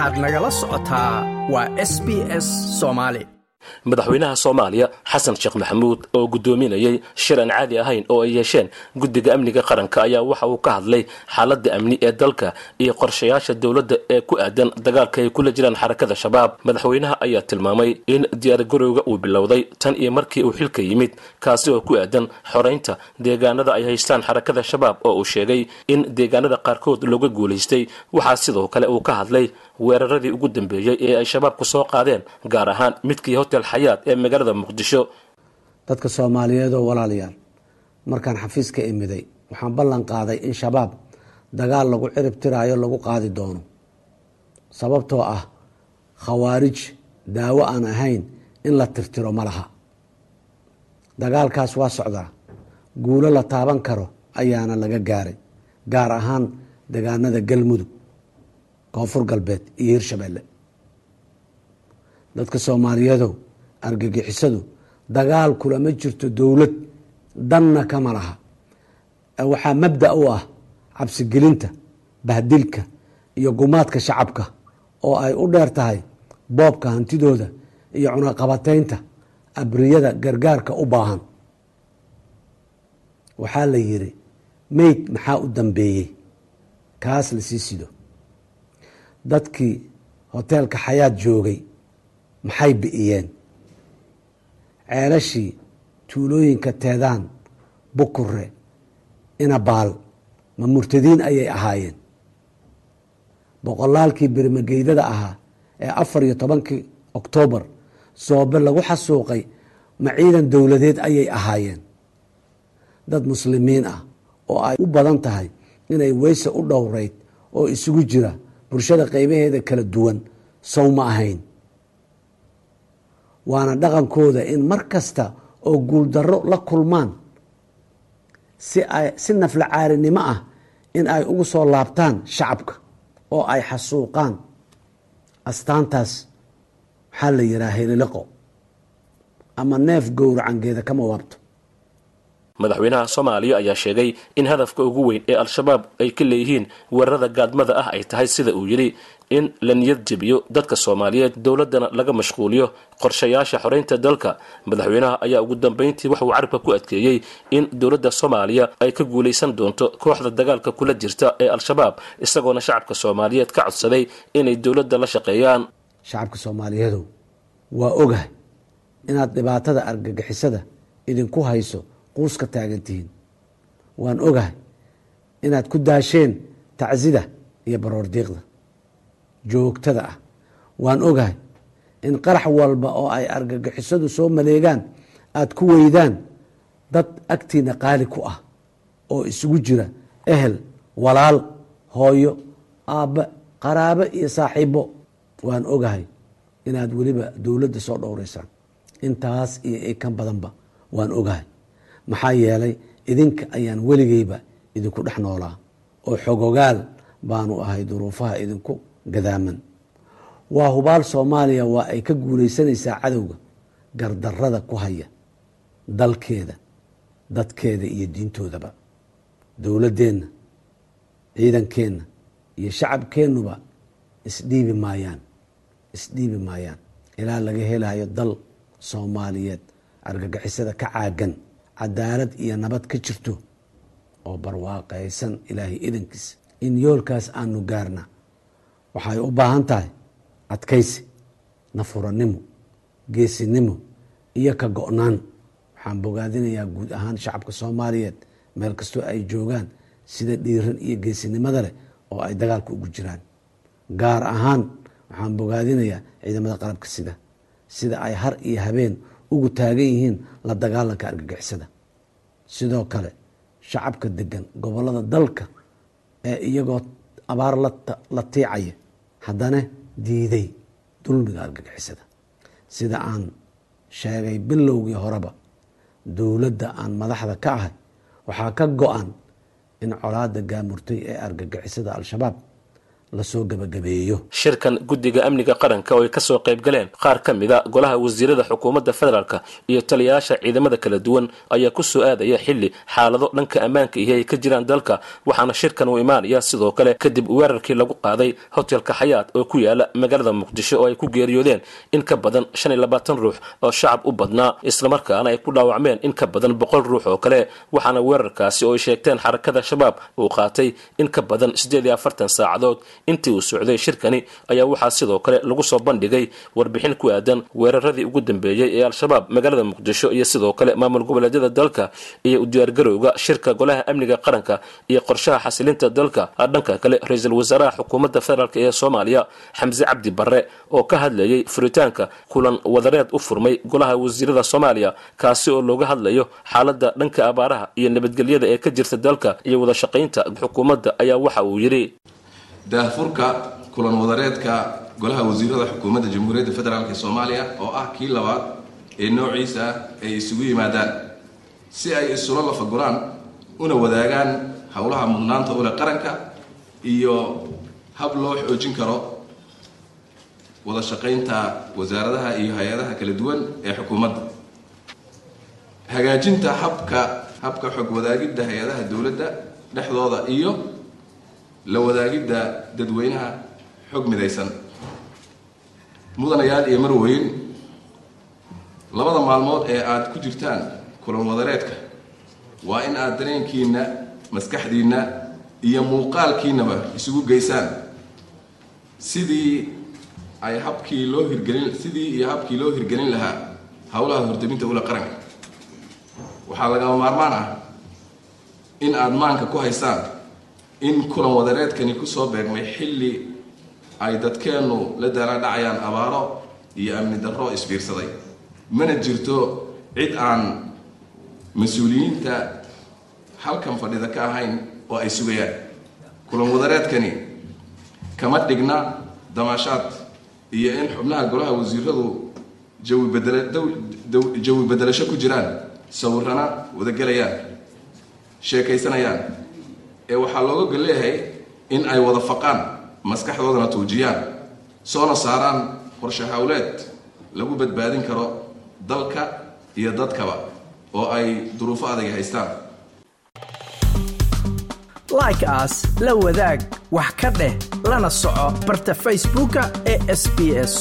waxaad nagala socotaa waa s b s soomaali madaxweynaha soomaaliya xasan sheekh maxamuud oo guddoominayay shir aan caadi ahayn oo ay yeesheen guddiga amniga qaranka ayaa waxa uu ka hadlay xaaladda amni ee dalka iyo qorshayaasha dowladda ee ku aadan dagaalka ay kula jiraan xarakada shabaab. Madaxweynaha ayaa tilmaamay in diyaargarowga uu bilowday tan iyo markii uu xilka yimid kaasi oo ku aadan xoraynta deegaanada ay haystaan xarakada shabaab oo uu sheegay in deegaanada qaarkood looga guulaystay waxaa sidoo kale uu ka hadlay weeraradii ugu dambeeyey ee ay shabaabku soo qaadeen gaar ahaan midkii hotel xayaad ee magaalada muqdisho. Dadka soomaaliyeed oo walaalayaal markaan xafiiska imiday waxaan ballan qaaday in shabaab dagaal lagu cirib tiraayo lagu qaadi doono. Sababtoo ah khawaarij daawo aan ahayn in la tirtiro ma laha. Dagaalkaas waa socdaa. Guulo la taaban karo ayaana laga gaaray gaar ahaan degaanada galmudug koonfur galbeed iyo hirshabeelle dadka soomaaliyeedow argagixisadu dagaal kulama jirto dowlad danna kama laha. Waxaa mabda u ah cabsigelinta bahdilka iyo gumaadka shacabka oo ay u dheer tahay boobka hantidooda iyo cunaqabateynta abriyada gargaarka u baahan. Waxaa la yiri meyd maxaa u dambeeyey? Kaas la sii sido dadkii hoteelka xayaad joogay maxay bi'iyeen ceelashii tuulooyinka teedaan bukure inabaal ma murtadiin ayay ahaayeen. Boqolaalkii berimageydada ahaa ee afar iyo tobankii oktoobar soobe lagu xasuuqay ma ciidan dowladeed ayay ahaayeen. Dad muslimiin ah oo ay u badan tahay inay weyse u dhowreyd oo isugu jira bulshada qeybaheeda kala duwan sow ma ahayn. Waana dhaqankooda in mar kasta oo guuldarro la kulmaan si ay si nafla caarinimo ah in ay ugu soo laabtaan shacabka oo ay xasuuqaan. Astaantaas waxaa la yihaha heliliqo ama neef gowracangeeda kama waabto madaxweynaha soomaaliya ayaa sheegay in hadafka ugu weyn ee al-shabaab ay ka leeyihiin weerarada gaadmada ah ay tahay sida uu yidhi in la niyad jebiyo dadka soomaaliyeed dowladdana laga mashquuliyo qorshayaasha xoreynta dalka. Madaxweynaha ayaa ugu dambeyntii waxauu carabka ku adkeeyey in dowladda soomaaliya ay ka guulaysan doonto kooxda dagaalka kula jirta ee al-shabaab isagoona shacabka soomaaliyeed ka codsaday inay dowladda la shaqeeyaan. Shacabka soomaaliyeedow waa ogahay inaad dhibaatada argagixisada idinku hayso quuska taagantihiin waan ogahay inaad ku daasheen tacsida iyo baroordiiqda joogtada ah. Waan ogahay in qarax walba oo ay argagixisadu soo maleegaan aada ku weydaan dad agtiina qaali ku ah oo isugu jira ehel walaal hooyo aabbe qaraabo iyo saaxiibo waan ogahay inaad weliba dowladda soo dhowreysaan intaas iyo ikan badanba waan ogahay maxaa yeelay idinka ayaan weligeyba idinku dhex noolaa oo xogogaal baanu ahay duruufaha idinku gadaaman. Waa hubaal soomaaliya waa ay ka guulaysanaysaa cadowga gardarada ku haya dalkeeda dadkeeda iyo diintoodaba. Dowladdeenna ciidankeenna iyo shacabkeennuba isdhiibi maayaan isdhiibi maayaan. Ilaa laga helayo dal soomaaliyeed argagixisada ka caagan cadaalad iyo nabad ka jirto oo barwaaqaysan ilaahay idankiisa in yoolkaas aanu gaarna waxay u baahan tahay adkaysi nafuranimo geesinimo iyo ka go-naan. Waxaan bogaadinayaa guud ahaan shacabka soomaaliyeed meel kastoo ay joogaan sida dhiiran iyo geesinimada leh oo ay dagaalka ugu jiraan. Gaar ahaan waxaan bogaadinayaa ciidamada qalabka sida sida ay har iyo habeen ugu taagan yihiin la dagaalanka argagixisada sidoo kale shacabka degan gobollada dalka ee iyagoo abaar la tiicaya haddana diiday dulmiga argagixisada. Sida aan sheegay bilowgii horeba dowladda aan madaxda ka ahay waxaa ka go-an in colaada gaamurtay ee argagixisada al-shabaab la soo gebagabeeyo shirkan guddiga amniga qaranka oo ay ka soo qayb galeen qaar ka mida golaha wasiirada xukuumadda federaalk iyo taliyayaasha ciidamada kala duwan ayaa ku soo aadaya xilli xaalado dhanka ammaanka ihi ay ka jiraan dalka waxaana shirkan uu imaanaya sidoo kale kadib weerarkii lagu qaaday hotelka xayaat oo ku yaalla magaalada muqdisho oo ay ku geeriyoodeen in ka badan shan iyo labaatan ruux oo shacab u badnaa islamarkaana ay ku dhaawacmeen in ka badan boqol ruux oo kale waxaana weerarkaasi oo ay sheegteen xarakada shabaab uu qaatay in ka badan siddeed iyo afartan saacadood intii uu socday shirkani ayaa waxaa sidoo kale lagu soo bandhigay warbixin ku aadan weeraradii ugu dambeeyey ee al-shabaab magaalada muqdisho iyo sidoo kale maamul goboleedyada dalka iyo u diyaargarowga shirka golaha amniga qaranka iyo qorshaha xasilinta dalka. Dhanka kale ra'iisul wasaaraha xukuumadda federaalk ee soomaaliya xamse cabdi barre oo ka hadlayay furitaanka kulan wadareed u furmay golaha wasiirada soomaaliya kaasi oo looga hadlayo xaaladda dhanka abaaraha iyo nabadgelyada ee ka jirta dalka iyo wada shaqaynta xukuumadda ayaa waxa uu yidhi daahfurka kulan wadareedka golaha wasiirada xukuumadda jamhuuriyadda federaalk ee soomaaliya oo ah kii labaad ee noociisa ay isugu yimaadaan si ay isula lafagulaan una wadaagaan howlaha mudnaanta ule qaranka iyo hab loo xoojin karo wada shaqaynta wasaaradaha iyo hay'adaha kala duwan ee xukuumadda. Hagaajinta habka habka xog wadaagidda hay'adaha dowladda dhexdooda iyo la wadaagidda dadweynaha xog midaysan. Mudanayaal iyo marweyn labada maalmood ee aada ku jirtaan kulan wadareedka waa in aada dareenkiina maskaxdiinna iyo muuqaalkiinaba isugu geysaan. Sidii ay habkii loo hirgelin sidii iyo habkii loo hirgelin lahaa howlaha hordaminta ula qaranka. Waxaa lagama maarmaan ah in aada maanka ku haysaan in kulan wadareedkani ku soo beegmay xilli ay dadkeennu la daalaadhacayaan abaaro iyo amni darro isbiirsaday. Mana jirto cid aan mas'uuliyiinta halkan fadhida ka ahayn oo ay sugayaan. Kulan wadareedkani kama dhigna damaashaad iyo in xubnaha golaha wasiiradu jawi bedela jawi bedelasho ku jiraan sawirana wadagelayaan sheekaysanayaan ee waxaa looga gol leeyahay in ay wada faqaan maskaxdoodana tuujiyaan soona saaraan qorshe howleed lagu badbaadin karo dalka iyo dadkaba oo ay duruufo adagi haystaan. Like aas la wadaag wax ka dheh lana soco barta facebooka ee sb s